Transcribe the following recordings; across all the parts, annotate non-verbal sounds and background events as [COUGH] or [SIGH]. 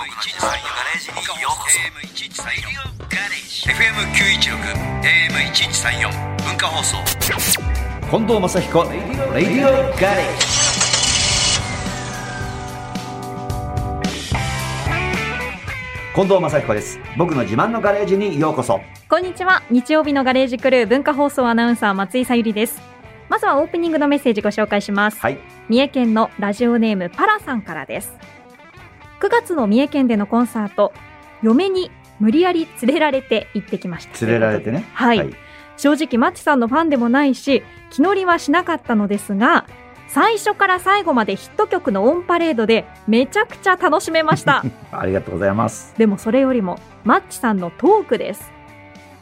ジにようこそ FM1134 ガレージ FM916 AM1134 文化放送近藤正彦レディオガレージ近藤正彦です僕の自慢のガレージにようこそこんにちは日曜日のガレージクルー文化放送アナウンサー松井さゆりですまずはオープニングのメッセージご紹介します、はい三重県のラジオネームパラさんからです9月の三重県でのコンサート嫁に無理やり連れられて行ってきました。連れられてね。はい。正直マッチさんのファンでもないし気乗りはしなかったのですが最初から最後までヒット曲のオンパレードでめちゃくちゃ楽しめました。[LAUGHS] ありがとうございます。でもそれよりもマッチさんのトークです。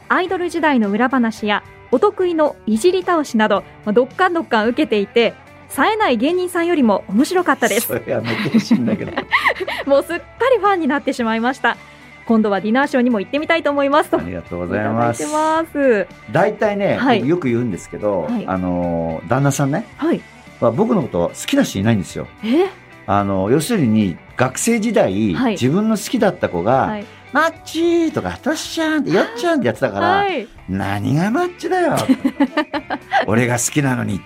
アイドル時代の裏話やお得意のいじり倒しなどまあどっかんどっかん受けていて冴えない芸人さんよりも面白かったです。それやめてほしいんだけど。[LAUGHS] もうすっかりファンになってしまいました。今度はディナーショーにも行ってみたいと思いますと。ありがとうございます。大体ね、はい。僕よく言うんですけど、はい。あの旦那さんね、はい。まあ、僕のこと好きな人いないんですよ。え？あの要するに学生時代、はい。自分の好きだった子が、はい。マッチーとかトシちゃんってよっちゃんってやってたから、はい。何がマッチだよ [LAUGHS] 俺が好きなのに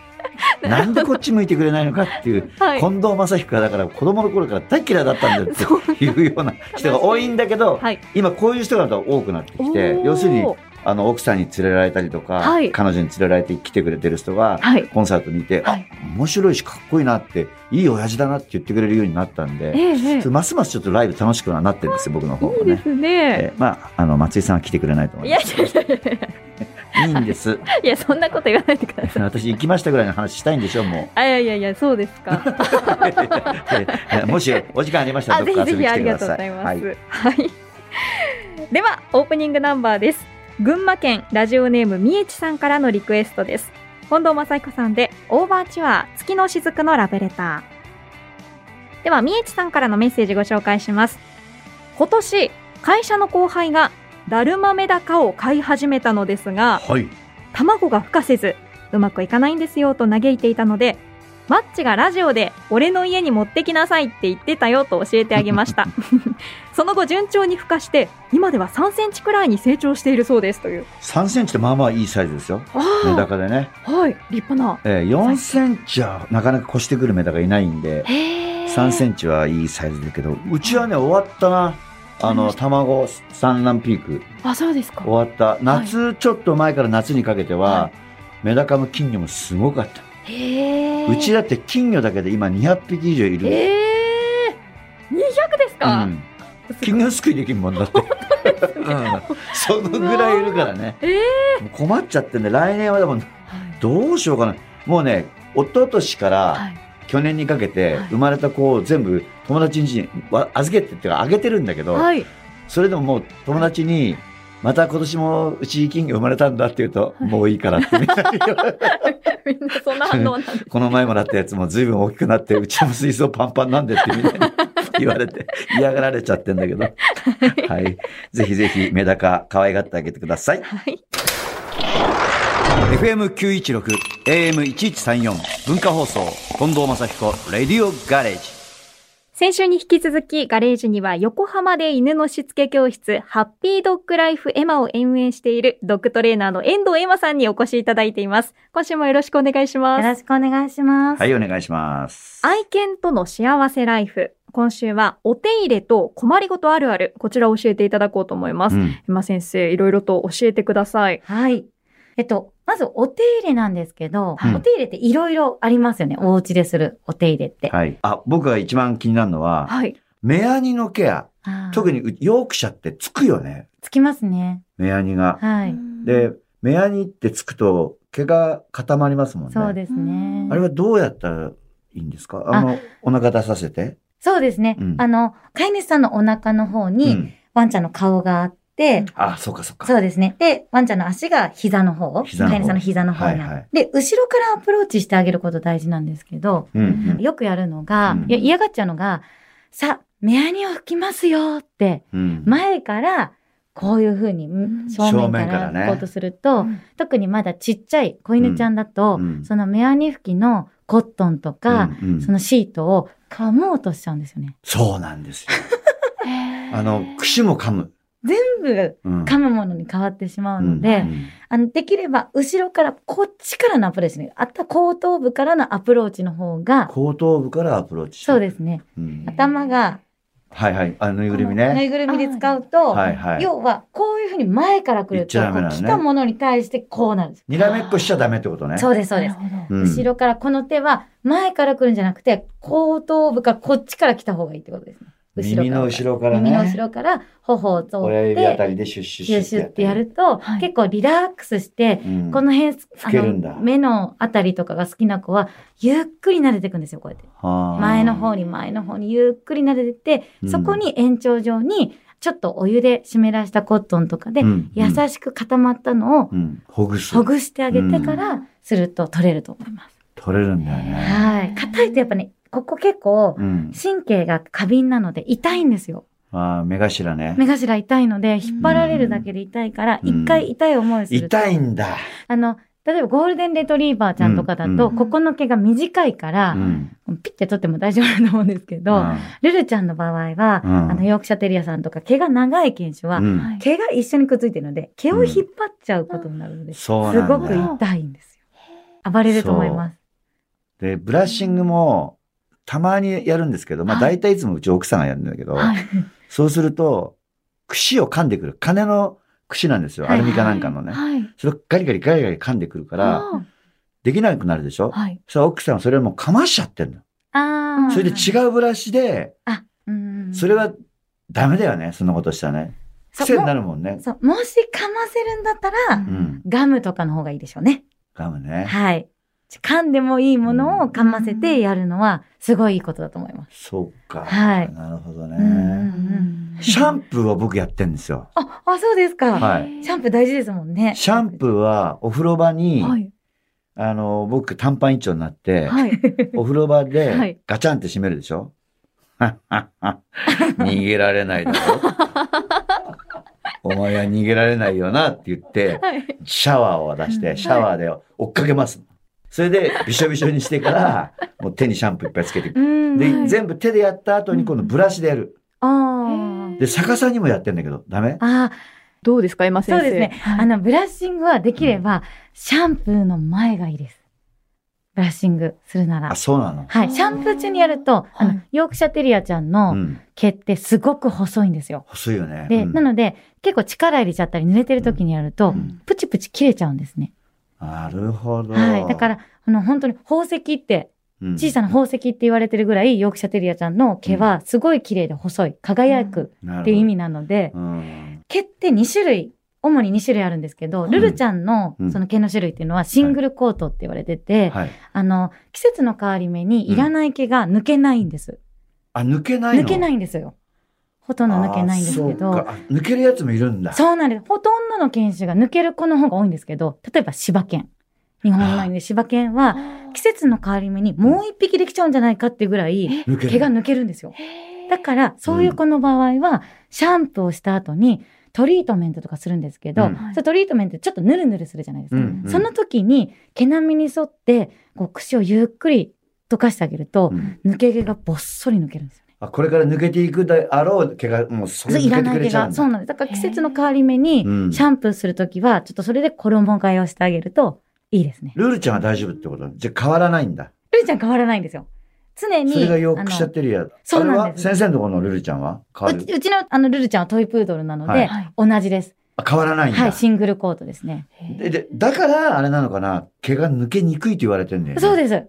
[LAUGHS] なんでこっち向いてくれないのかっていう、[LAUGHS] はい。近藤正彦がだから子供の頃から大嫌いだったんだよって [LAUGHS] いうような人が多いんだけど、はい。今こういう人が多くなってきて要するにあの奥さんに連れられたりとか、はい。彼女に連れられて来てくれてる人が、はい。コンサートにいて、はい。あ面白いしかっこいいなっていい親父だなって言ってくれるようになったんで、えますますちょっとライブ楽しくはなってるんですよ僕の方もね。いいですね。えーまあ、あの松井さんは来てくれないと思います。やいやいやいいんです。[LAUGHS] いやそんなこと言わないでください私行きましたぐらいの話したいんでしょもあいやいやいやそうですか [LAUGHS] もしお時間ありましたらあ、どっか遊びにぜひぜひあ来てください。りがとうございます。ははいい。では、オープニングナンバーです。群馬県ラジオネームみえちさんからのリクエストです。近藤正彦さんで、オーバーチュアー月の雫のラブレター。では、みえちさんからのメッセージご紹介します。今年、会社の後輩が、だるまメダカを飼い始めたのですが、はい。卵が孵化せず、うまくいかないんですよと嘆いていたので、マッチがラジオで俺の家に持ってきなさいって言ってたよと教えてあげました。[LAUGHS] その後順調に孵化して、今では3センチくらいに成長しているそうですという。3センチってまあまあいいサイズですよ。メダあカでね。あ、はい、立派な。えー、4センチはなかなか越してくるメダカいないんで、へ3センンチはいいサイズだけど、うちはね、終わったな。あの、卵産卵ピークあ、そうですか終。わった。夏、ちょっと前から夏にかけては、はメダカも金魚もすごかった。うちだって金魚だけで今200匹以上いる。ええー、200ですうか、ん。金魚すくいできるもんだって。うん。そのぐらいいるからね。困っちゃってんで、来年はでもはいどうしようかな。もうね、一昨年からはい。去年にかけてはい生まれた子を全部友達にわ預けてっていうかあげてるんだけど、はい。それでももう友達に、また今年もうち金魚生まれたんだって言うと、もういいからってみんなみんなそんな反応なんです。この前もらったやつも随分大きくなって、うちの水槽パンパンなんでってみんなに言われて [LAUGHS] 嫌がられちゃってんだけど。はい。ぜひぜひメダカ可愛がってあげてください。はい。FM916、AM1134 文化放送、近藤正彦、レディオガレージ。先週に引き続き、ガレージには横浜で犬のしつけ教室、ハッピードッグライフエマを運営しているドッグトレーナーの遠藤エマさんにお越しいただいています。今週もよろしくお願いします。よろしくお願いします。はい、お願いします。愛犬との幸せライフ。今週はお手入れと困りごとあるある。こちらを教えていただこうと思います。うんエマ先生、いろいろと教えてください。はい。えっと、まずお手入れなんですけど、はいお手入れっていろいろありますよね。お家でするお手入れって。はい。あ、僕が一番気になるのは、はい。目ヤニのケア。特にうヨークシャってつくよね。つきますね。目ヤニが。はい。で、目ヤニってつくと毛が固まりますもんね。そうですね。あれはどうやったらいいんですか？あの、お腹出させて。そうですね。うんあの、飼い主さんのお腹の方うに、ん。ワンちゃんの顔があって、あ、そうかそうか。そうですね。で、ワンちゃんの足が膝の方、膝の方飼い主さんの膝の方にある、はいはいで、後ろからアプローチしてあげること大事なんですけど、うんよくやるのが、うんいや嫌がっちゃうのが、さ、目やにを拭きますよって、うん。うん。前から、こういう風にん正面からねら拭こうとすると、特にまだちっちゃい子犬ちゃんだと、うんうんその目やに拭きのコットンとか、うんうんそのシートを噛もうとしちゃうんですよね。そうなんですよ。[LAUGHS] あの、櫛も噛む。全部うん噛むものに変わってしまうので、うんあの、できれば後ろからこっちからのアプローチね。あとは後頭部からのアプローチの方が、後頭部からアプローチ。そうですね。うん頭が、はいはい。あの、ぬいぐるみぬいね。ぐるみで使うと、はいはい。要は、こういうふうに前から来ると、ね来たものに対してこうなるんです。にらめっこしちゃダメってことね。そうです、そうです。うん後ろから、この手は前から来るんじゃなくて、後頭部からこっちから来た方がいいってことですね。耳の後ろからね。耳の後ろから頬を通親指あって、たりでシュッシュシュッシュってやると、はい結構リラックスして、うんこの辺、の目のあたりとかが好きな子は、ゆっくり撫でていくんですよ、こうやって。はあ前の方に前の方にゆっくり撫でてって、うんそこに延長状に、ちょっとお湯で湿らしたコットンとかで、うん優しく固まったのをうん。ほぐす。ほぐしてあげてから、すると取れると思います。取れるんだよね。はい。硬いとやっぱね、ここ結構、うん。神経が過敏なので痛いんですよ。ああ、目頭ね。目頭痛いので、引っ張られるだけで痛いから、うん一回痛い思いをすると。痛いんだ。あの、例えばゴールデンレトリーバーちゃんとかだと、うんここの毛が短いからう、ん。ピッて取っても大丈夫だと思うんですけど、うんルルちゃんの場合は、うんあの、ヨークシャテリアさんとか毛が長い犬種は、毛が一緒にくっついてるので、毛を引っ張っちゃうことになるので、す。ごく痛いんですよ。暴れると思います。で、ブラッシングも、たまにやるんですけど、まあはい大体いつもうち奥さんがやるんだけど、はい。そうすると、串を噛んでくる。金の串なんですよ。はいアルミかなんかのね。はい。それをガリガリガリガリ噛んでくるから、あできなくなるでしょ？ーはい。そ奥さんはそれをもう噛ましちゃってんの。ああ。それで違うブラシで、あ、うん。それはダメだよね。そんなことしたらね。癖になるもんね。そう、もし噛ませるんだったら、うん。ガムとかの方がいいでしょうね。噛むね。はい。噛んでもいいものを噛ませてやるのは、すごいいいことだと思います。そうか。はいなるほどうんうんね。シャンプーは僕やってんですよ。あ、あ、そうですか。はいシャンプー大事ですもんね。シャンプーはお風呂場に、はい。あの、僕短パン一丁になって、はい。[LAUGHS] お風呂場はでいガチャンって閉めるでしょ？[LAUGHS] 逃げられないだろ？[LAUGHS] お前は逃げられないよなって言って、はい。シャワーを出して、シャワーで追っかけます。それで、びしょびしょにしてから、[LAUGHS] もう手にシャンプーいっぱいつけて。で、はい全部手でやった後に今度ブラシでやる。あで、逆さにもやってんだけど、ダメ？あ。あどうですか、エマあ、先生？そうですね。はいあの、ブラッシングはできれば、シャンプーの前がいいです。ブラッシングするならあ、。そうなの？はい。シャンプー中にやると、あのはい、ヨークシャテリアちゃんうのん。毛ってすごく細いんですよ。細いよね。で、うんなので、結構力入れちゃったり濡れてる時にやると、うんプチプチ切れちゃうんですね。なるほど。はい。だから、あの、本当に宝石って、うん、小さな宝石って言われてるぐらい、ヨークシャテリアちゃんの毛はすごい綺麗で細い、輝くっていう意味なので、うん。毛って2種類、主に2種類あるんですけど、うんルルちゃんのうんその毛の種類っていうのはシングルコートって言われてて、はい。あの、季節の変わり目にいらない毛が抜けないんです。あ、抜けないの？抜けないいんですよ。ほとんど抜けないんですけど。抜けるやつもいるんだ。そうなんです。ほとんどの犬種が抜ける子の方が多いんですけど、例えば柴犬。日本の犬で柴犬は季節の変わり目にもう一匹できちゃうんじゃないかっていうぐらい抜ける。毛が抜けるんですよ。だから、そういう子の場合は、シャンプーをした後にトリートメントとかするんですけど、うんトリートメントちょっとヌルヌルするじゃないですか。うんうんその時に毛並みに沿って、こう、櫛をゆっくり溶かしてあげるとう、ん抜け毛がぼっそり抜けるんですよこれから抜けていくであろう毛がもうそれいら抜けてない毛が。くれちゃうんだ。そうなんです。だから季節の変わり目に、うんシャンプーするときは、ちょっとそれで衣替えをしてあげるといいですね。ルールちゃんは大丈夫ってこと？じゃあ変わらないんだ。ルルちゃん変わらないんですよ。常に。それがヨークシャあテリア。そうなんですあれは先生のところのルルちゃんは？変わるのうちうちのあのルルちゃんはトイプードルなので、はい同じです。あ変わらないんだ。はい、シングルコートですね。ででだから、あれなのかな？毛が抜けにくいと言われてんだよね。そうです。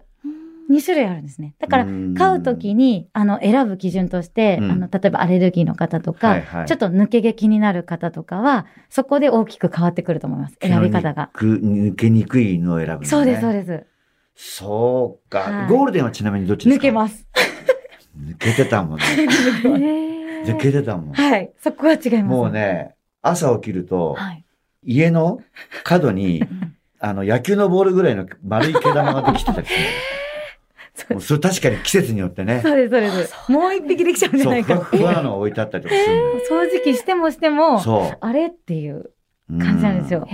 2種類あるんですね。だから、買うときに、あの、選ぶ基準として、うんあの、例えばアレルギーの方とか、はいはいちょっと抜け毛気になる方とかは、そこで大きく変わってくると思います。選び方が。抜けにくいのを選ぶのね。そうです、そうです。そうか、はいゴールデンはちなみにどっちですか？抜けます。抜けてたもんね。[LAUGHS] 抜けてたもん。はい。そこは違います。もう。ね、朝起きると、はい。家の角に、あの、野球のボールぐらいの丸い毛玉ができてたりする [LAUGHS] それ確かに季節によってね。そうです、そうです。もう一匹できちゃうんじゃないかふわふわなのが置いてあったりとかする掃除機してもしてもの。、そう。あれっていううん感じなんですよ。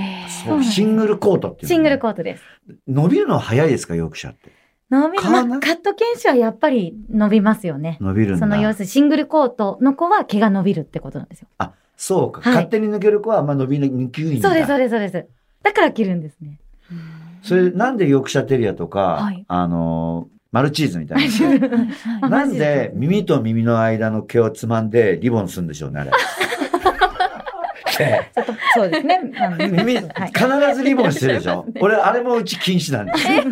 そう、シングルコートっていうシングルコートです。伸びるのは早いですか、ヨークシャーって？伸びる。まあカット犬種はやっぱり伸びますよね。伸びるんだ。その要するにシングルコートの子は毛が伸びるってことなんですよ。あ、そうか。はい勝手に抜ける子はあんま伸びにくいんだ。そうです、そうです、そうです。だから切るんですね。それなんでヨークシャテリアとか、はいあのー、マルチーズみたいな。あなんで耳と耳の間の毛をつまんでリボンするんでしょうね、あれ。ね [LAUGHS] ちょっとそうですね。[LAUGHS] 耳、はい必ずリボンしてるでしょ？[LAUGHS] 俺、あれもうち禁止なんですよ。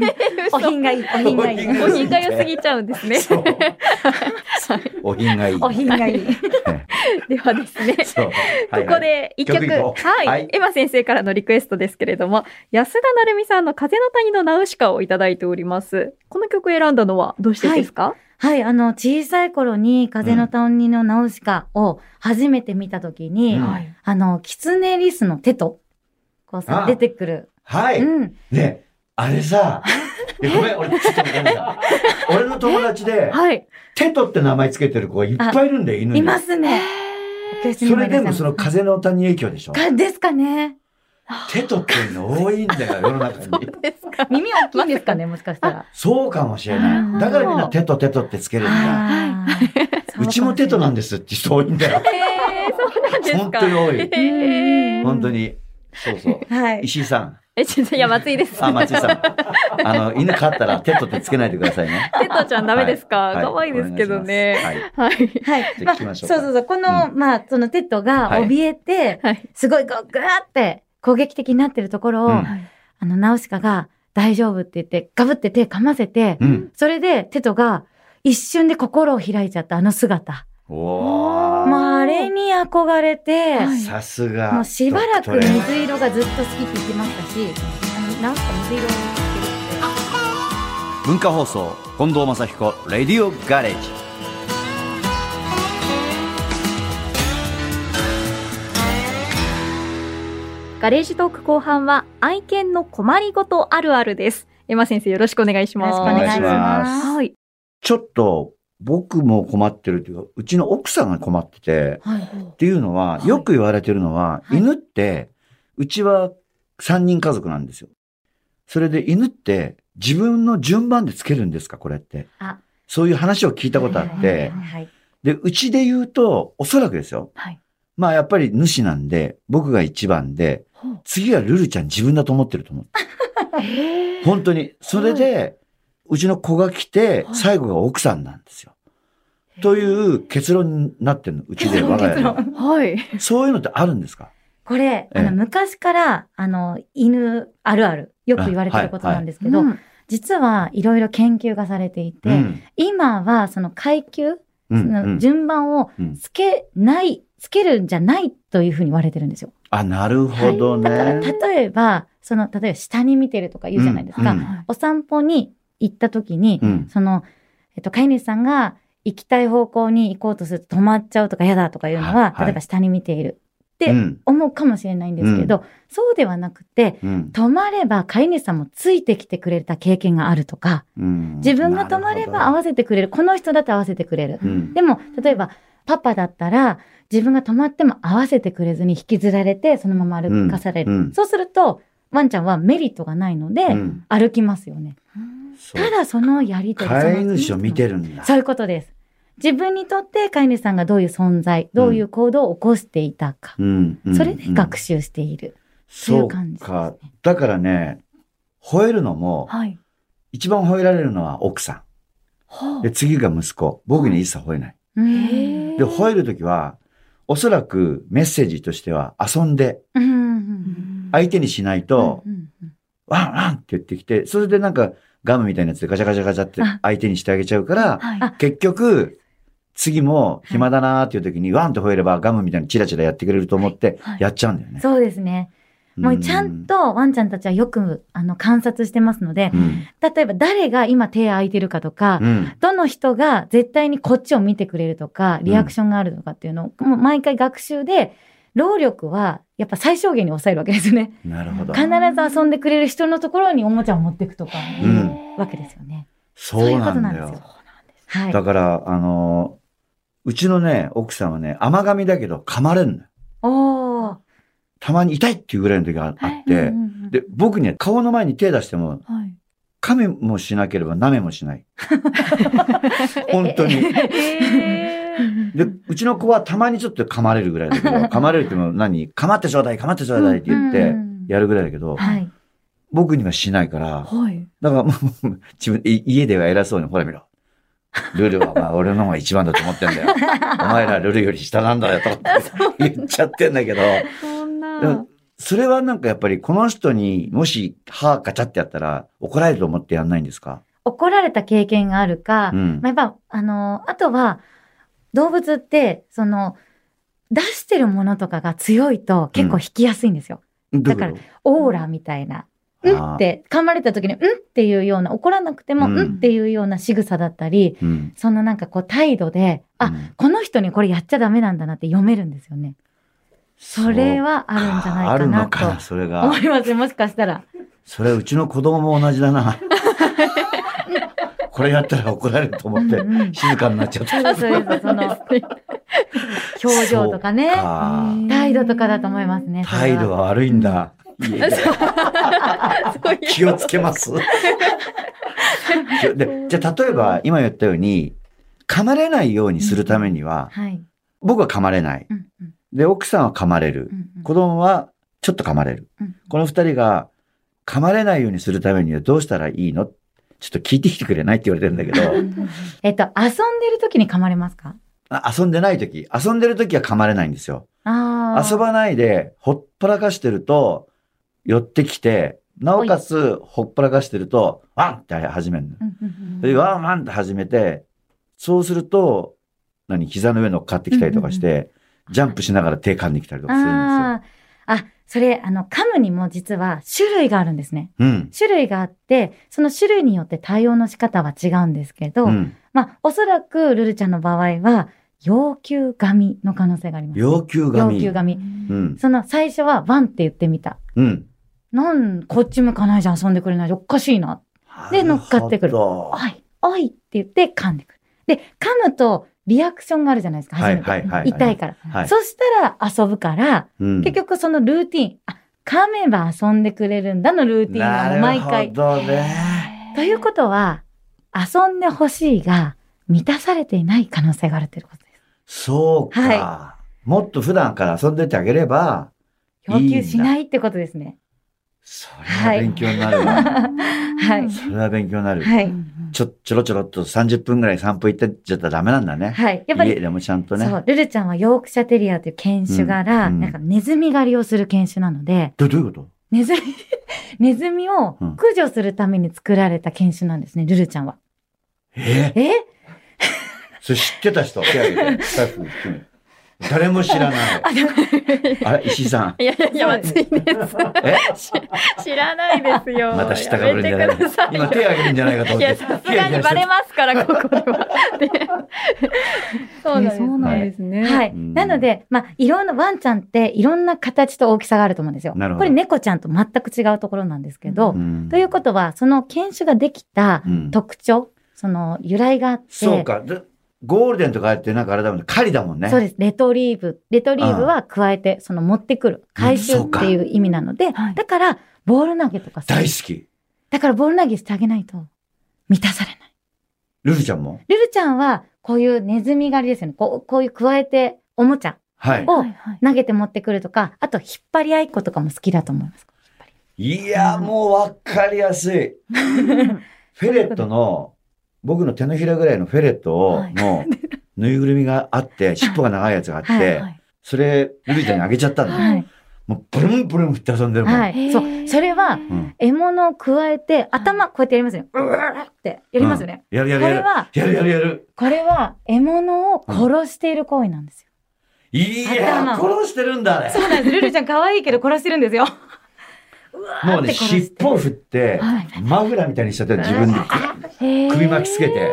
お品がいい、お品がいい。お品が良すぎちゃうんですね。お品がいい。お品がいい。ではですね。そう。こはいこで一曲、曲はい、はいエマ先生からのリクエストですけれども、安田成美さんの風の谷のナウシカをいただいております。この曲を選んだのはどうしてですか、はい、あの、小さい頃に風の谷のナウシカを初めて見たときに、うんはい。あの、キツネリスの手と、こうさあ、出てくる。はい。うん。ね、あれさ、いやごめん、俺ちょっと俺の友達で、はい。テトって名前つけてる子がいっぱいいるんだよ、犬に。いますね。それでもその風の谷影響でしょ？かですかね。テトっていうの多いんだよ、[LAUGHS] 世の中そうに。ですか。耳大きいんですかね、もしかしたら。そうかもしれない。だからみんなテトテトってつけるんだ。うちもテトなんですって人多いんだよ。えー、そうなんですか。本当に多いえー本当に。そうそう。はい。石井さん。え、ちいや、松井です。あ、松井さん。あの、犬飼ったらテトってつけないでくださいね。テトちゃんダメですか、はい可愛いですけどね。はい。はい。はい。じゃまああ聞きましょかそううそうそう。この、まあ、そのテトがはい怯えて、はい。すごいこう、ぐーって攻撃的になってるところを、うんあの、ナウシカが大丈夫って言って、ガブって手噛ませて、うん。それでテトが一瞬で心を開いちゃったあの姿。おー。まあ、憧れて、はいさすが。もうしばらく水色がずっと好きって言ってましたし、あの、ナウシカ水色を着てるって。文化放送、近藤正彦、レディオガレージ。ガレージトーク後半は愛犬の困りごとあるあるです。エマ先生よろしくお願いします。よろしくお願いしますはい。ちょっと、僕も困ってるっていうか、うちの奥さんが困ってて、はい。っていうのは、はいよく言われてるのは、はい犬って、うちは3人家族なんですよ。それで犬って自分の順番でつけるんですかこれって。あそういう話を聞いたことあって、はい。で、うちで言うと、おそらくですよ。はい。まあやっぱり主なんで、僕が一番で、次はルルちゃん自分だと思ってると思う。[LAUGHS] 本当に。それで、うちの子が来ては、い最後が奥さんなんですよ。という結論になってるの。うちで [LAUGHS] 我が家では。はい。そういうのってあるんですか？これ、あええの、昔から、あの、犬あるある、よく言われてることなんですけど、うん実はいろいろ研究がされていて、うん。今はその階級、うそん。うのん順番をうんつけない、つけるんじゃないというふうに言われてるんですよ。あ、なるほどだから、ね。例えば、その、例えば下に見てるとか言うじゃないですか。うんお散歩に行った時に、うん。その、えっと、飼い主さんが行きたい方向に行こうとすると止まっちゃうとか嫌だとかいうのは、はいはい例えば下に見ているってうん。思うかもしれないんですけど、そうではなくて、うん。止まれば飼い主さんもついてきてくれた経験があるとか、うん自分が止まれば合わせてくれる。この人だって合わせてくれる。うん。でも、例えば、パパだったら、自分が止まっても合わせてくれずに引きずられて、そのまま歩かされる。うんうんそうすると、ワンちゃんはメリットがないので、うん歩きますよね。ただそのやりとり。飼い主を見てるんだ。そういうことです。自分にとって飼い主さんがどういう存在、どういう行動を起こしていたか。うん。うんそれで学習している。そう感じですかね。だからね、吠えるのも、はい。一番吠えられるのは奥さん。で、次が息子。僕に一切吠えない。で、吠えるときは、おそらくメッセージとしては遊んで、相手にしないと、ワンワンって言ってきて、それでなんかガムみたいなやつでガチャガチャガチャってあ相手にしてあげちゃうから、結局、次も暇だなーっていう時にワンって吠えればガムみたいにチラチラやってくれると思ってはいやっちゃうんだよね。そうですね。もうちゃんとワンちゃんたちはよくあの観察してますのでう、ん。例えば誰が今手空いてるかとかう、ん。どの人が絶対にこっちを見てくれるとか、リアクションがあるとかっていうのを、もう毎回学習で、労力はやっぱ最小限に抑えるわけですね。なるほど。必ず遊んでくれる人のところにおもちゃを持っていくとか、うんわけですよね。そうなんだそういうことなんよです。はい。だから、あのーうちのね、奥さんはね、甘噛みだけど噛まれるのよ。おー。たまに痛いっていうぐらいの時がああっうんて、うんうんで、僕には顔の前に手出しても、はい。噛めもしなければ舐めもしない。[LAUGHS] 本当に。えーで、うちの子はたまにちょっと噛まれるぐらいだけど、[LAUGHS] 噛まれるっても何？噛まってちょうだい、噛まってちょうだいって言ってうんやるぐらいだけど、はい。僕にはしないから、はい。だからもう、[LAUGHS] 自分、い家では偉そうに、ほら見ろ。ルルはまあ俺の方が一番だと思ってんだよ。[LAUGHS] お前らルルより下なんだよと言っちゃってんだけど、そんな。それはなんかやっぱりこの人にもし歯ガチャってやったら怒られると思ってやんないんですか？怒られた経験があるか、うんまあ、やっぱ、あの、あとは、動物って、その、出してるものとかが強いと結構引きやすいんですよ。どういうこと？オーラみたいな。うんって、噛まれた時に、うんっていうような、怒らなくても、ううんんっていうような仕草だったり、うん。そのなんかこう態度で、あ、うんこの人にこれやっちゃダメなんだなって読めるんですよね。それはあるんじゃないかあるなとのかな、それが思。いますね。もしかしたら。それうちの子供も同じだな。[LAUGHS] これやったら怒られると思ってうんうん静かになっちゃった。そうです、その、表情とかね。か態度とかだと思いますね。態度は悪いんだ。気をつけます。でじゃあ例えば今言ったように噛まれないようにするためには、はい。僕は噛まれない。うんうんで、奥さんは噛まれるう。んうん子供はちょっと噛まれる。うんこの二人が噛まれないようにするためにはどうしたらいいのちょっと聞いてきてくれないって言われてるんだけど、[LAUGHS] えっと、遊んでる時に噛まれますか？あ遊んでない時、遊んでる時は噛まれないんですよ。遊ばないで、ほっぽらかしてると、寄ってきて、なおかつ、ほっぽらかしてると、ワンって始めるの。で、ワンワンって始めて、そうすると、何、膝の上乗っかってきたりとかして、ジャンプしながら手噛んできたりとかするんですよ。あ、それ、あの、噛むにも実は種類があるんですね。うん。種類があって、その種類によって対応の仕方は違うんですけど、うん。まあ、おそらくルルちゃんの場合は、要求噛みの可能性があります。要求要紙。求噛み。うん。その最初はワンって言ってみた。うん。なん、こっち向かないじゃん、遊んでくれないじゃんおかしいな。で乗っかってくるおい、おいって言って噛んでくる。で、噛むとリアクションがあるじゃないですか、初めて。はいはいはいはい痛いから。はい。そしたら遊ぶから、うん結局そのルーティン、あ、噛めば遊んでくれるんだのルーティンはもう毎な回る。ほどね。ということは、遊んでほしいが満たされていない可能性があるということです。そうか。はもっと普段から遊んでてあげれば、要求しないってことですね。それは勉強になるわ。[LAUGHS] はい。それは勉強になる。はい。ちょ、ちょろちょろっと30分ぐらい散歩行ってっちゃったらダメなんだね。はい。やっぱり家でもちゃんとね。そう、ルルちゃんはヨークシャテリアという犬種柄、うんうんなんかネズミ狩りをする犬種なので、どどういうこと？ネズミ、[LAUGHS] ネズミをうん駆除するために作られた犬種なんですね、ルルちゃんは。え？え？それ知ってた人？手挙げて、スタッフ含め。誰も知らない。[LAUGHS] あれ、石井さん。いやいやいや、松井です。え？知らないですよ。また知ったかぶるんじゃないやめてください今手挙げるんじゃないかと思いや、って。さすがにバレますから、ここでは。でそうなんですね。はい。うんなので、まあ、いろんな、ワンちゃんっていろんな形と大きさがあると思うんですよ。なるほどこれ猫ちゃんと全く違うところなんですけど、うんということは、その犬種ができたうん特徴、その由来があって、そうか。でゴールデンとかやってなんかあれだもんね。狩りだもんね。そうです。レトリーブ。レトリーブは加えて、その持ってくる。回収っていう意味なので、はいだから、ボール投げとか大好き。だからボール投げしてあげないと、満たされない。ルルちゃんも？ルルちゃんは、こういうネズミ狩りですよね。こう、こういう加えて、おもちゃはい。をはいはい投げて持ってくるとか、あと、引っ張り合いっことかも好きだと思います。いや、もうわかりやすい。[LAUGHS] フェレットの、僕の手のひらぐらいのフェレットのぬいぐるみがあって、尻尾が長いやつがあっはいては、いそれ、ルルちゃんにあげちゃったの。はい。もうブルンブルン振って遊んでるもん。はい。そう。それは、うん獲物を加えて、頭こうやってやりますよね。うわーってやりますよね。うんやるやるやる。これは、やるやるやる。これは、獲物を殺している行為なんですよ。いや、頭殺してるんだ、あれ。そうなんです。ルルちゃん可愛いけど殺してるんですよ。もうね、尻尾を振ってはい、マフラーみたいにしちゃって自分で。首首巻きつけて。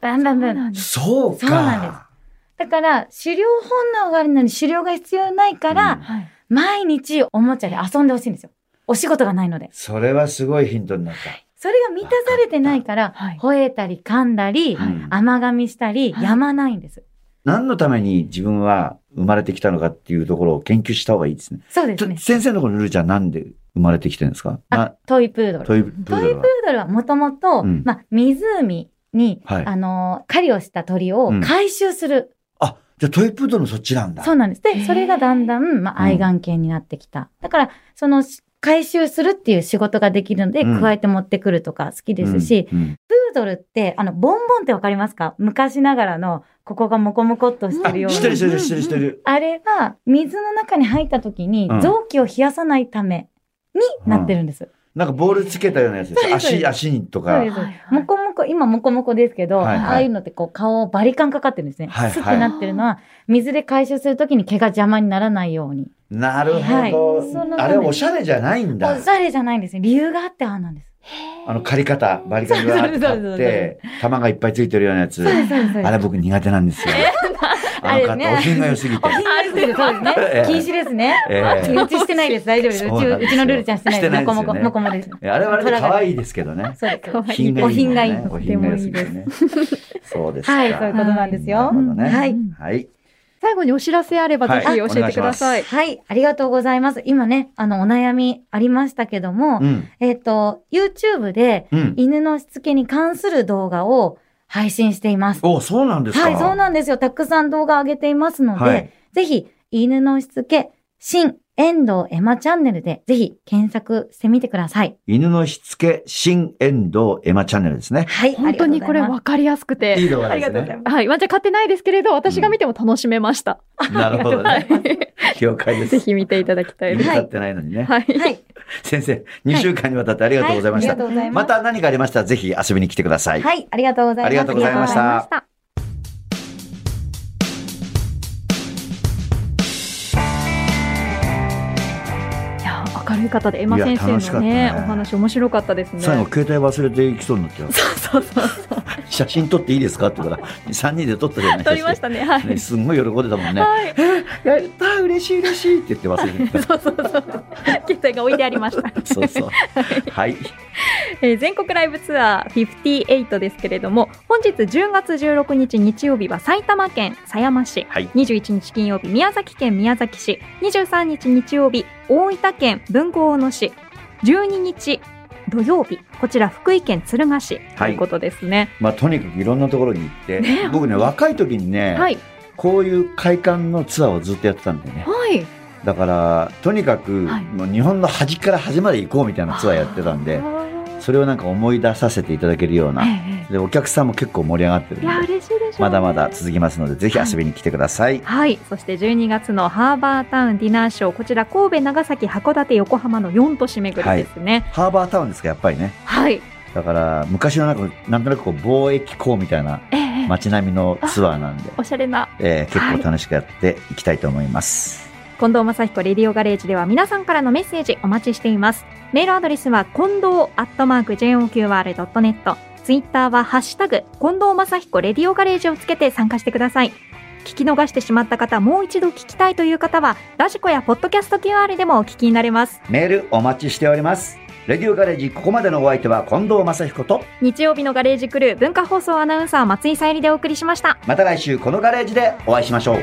バンバンバン。そうか。そうなんですだから、狩猟本能があるのに狩猟が必要ないから、うんはい。毎日おもちゃで遊んでほしいんですよ。お仕事がないので。それはすごいヒントになった。それが満たされてないから、はい吠えたり噛んだり、うん甘噛みしたり、はいやまないんです。何のために自分は生まれてきたのかっていうところを研究した方がいいですね。そうですね。先生のところのルルちゃんなんで生まれてきてるんですか？あ、トイプードル。トイプードトイプールは。ドルはもともと、うんまあ、湖に、はいあのー狩りをした鳥をうん回収する。あ、じゃあトイプードルのそっちなんだ。そうなんです。で、それがだんだん、まあ、うん愛玩犬になってきた。だから、その、回収するっていう仕事ができるので、うん加えて持ってくるとか好きですし、うんうんプードルって、あの、ボンボンってわかりますか？昔ながらの、ここがモコモコっとしてあ、るような。してるしてるしてるしてる。あれは、水の中に入った時にうん、臓器を冷やさないためになってるんです。なんかボールつけたようなやつです足、足にとか。もこもこ、今もこもこですけど、はいはいああいうのってこう顔バリカンかかってるんですね。はいはいスッてなってるのは、水で回収するときに毛が邪魔にならないように。なるはいほそのど。あれおしゃれじゃないんだお。しゃれじゃないんですね。理由があってああなんです。あの、借り方、バリカンがあって玉がいっぱいついてるようなやつ。あれ僕苦手なんですよ。あの方、お品が良すぎてそうですねええ。禁止ですね。ええうちしてないです。大丈夫です。うち、のルールちゃんしてないです。もこもこ、もです。あれはあれで可愛いですけどね。そうです。可愛い品がいい。お品がいいお品が良すぎてね。そうですか。はい、そういうことなんですよ。はい。はい。最後にお知らせあればはいぜひ教えてください。はい、ありがとうございます。今ね、あの、お悩みありましたけども、うん。えっ、と、YouTube でうん。犬のしつけに関する動画を配信しています。お、そうなんですか。はい、そうなんですよ。たくさん動画上げていますので、はいぜひ、犬のしつけ、新遠藤エマチャンネルで、ぜひ検索してみてください。犬のしつけ、新遠藤エマチャンネルですね。はい、本当にこれ分かりやすくて。いい動画ありですねがとうございます。はい。ワンちゃん買ってないですけれど、私が見ても楽しめました。なるほどね。了解です。ぜひ見ていただきたいです。犬飼ってないのにね。はい。先生、2週間にわたってありがとうございました。はありがとうございま。ますた何かありましたらぜひ遊びに来てください。はい。ありがとうございましたありがとうございました。い方でエマ先生のねねお話面白かったですね。最後、携帯忘れていきそうになっちゃう。そうそうそう。写真撮っていいですか？って言ったら、3人で撮ったじゃない撮りましたね。はい。ね、すんごい喜んでたもんね。はい。やった嬉しい嬉しいって言って忘れてた。そうそうそう。携帯が置いてありました。そうそう。はい。えー全国ライブツアー58ですけれども本日10月16日日曜日は埼玉県狭山市はい。21日金曜日宮崎県宮崎市23日日曜日大分県豊後大野市12日土曜日こちら福井県敦賀市ということですね。まあ、とにかくいろんなところに行って、ね僕ね、若い時にね、はい、こういう会館のツアーをずっとやってたんだよね。はい、だから、とにかく、はい。もう日本の端から端まで行こうみたいなツアーやってたんで、それをなんか思い出させていただけるような、ええで、お客さんも結構盛り上がってるんいやで、嬉しいでしょうねまだまだ続きますので、ぜひ遊びに来てください。はい。そして12月のハーバータウンディナーショー、こちら神戸、長崎、函館、横浜の4都市巡りですね。ハーバータウンですか、やっぱりね。はい。だから、昔のなんか、なんとなくこう、貿易港みたいなええ街並みのツアーなんで、おしゃれな。えー結構楽しくやっていきたいと思います。近藤正彦レディオガレージでは皆さんからのメッセージお待ちしています。メールアドレスは近藤アットマーク JOQR.net。ツイッターはハッシュタグ近藤正彦レディオガレージをつけて参加してください。聞き逃してしまった方、もう一度聞きたいという方は、ラジコやポッドキャスト QR でもお聞きになれます。メールお待ちしております。レディオガレージ、ここまでのお相手は近藤正彦と、日曜日のガレージクルー文化放送アナウンサー松井さゆりでお送りしました。また来週このガレージでお会いしましょう。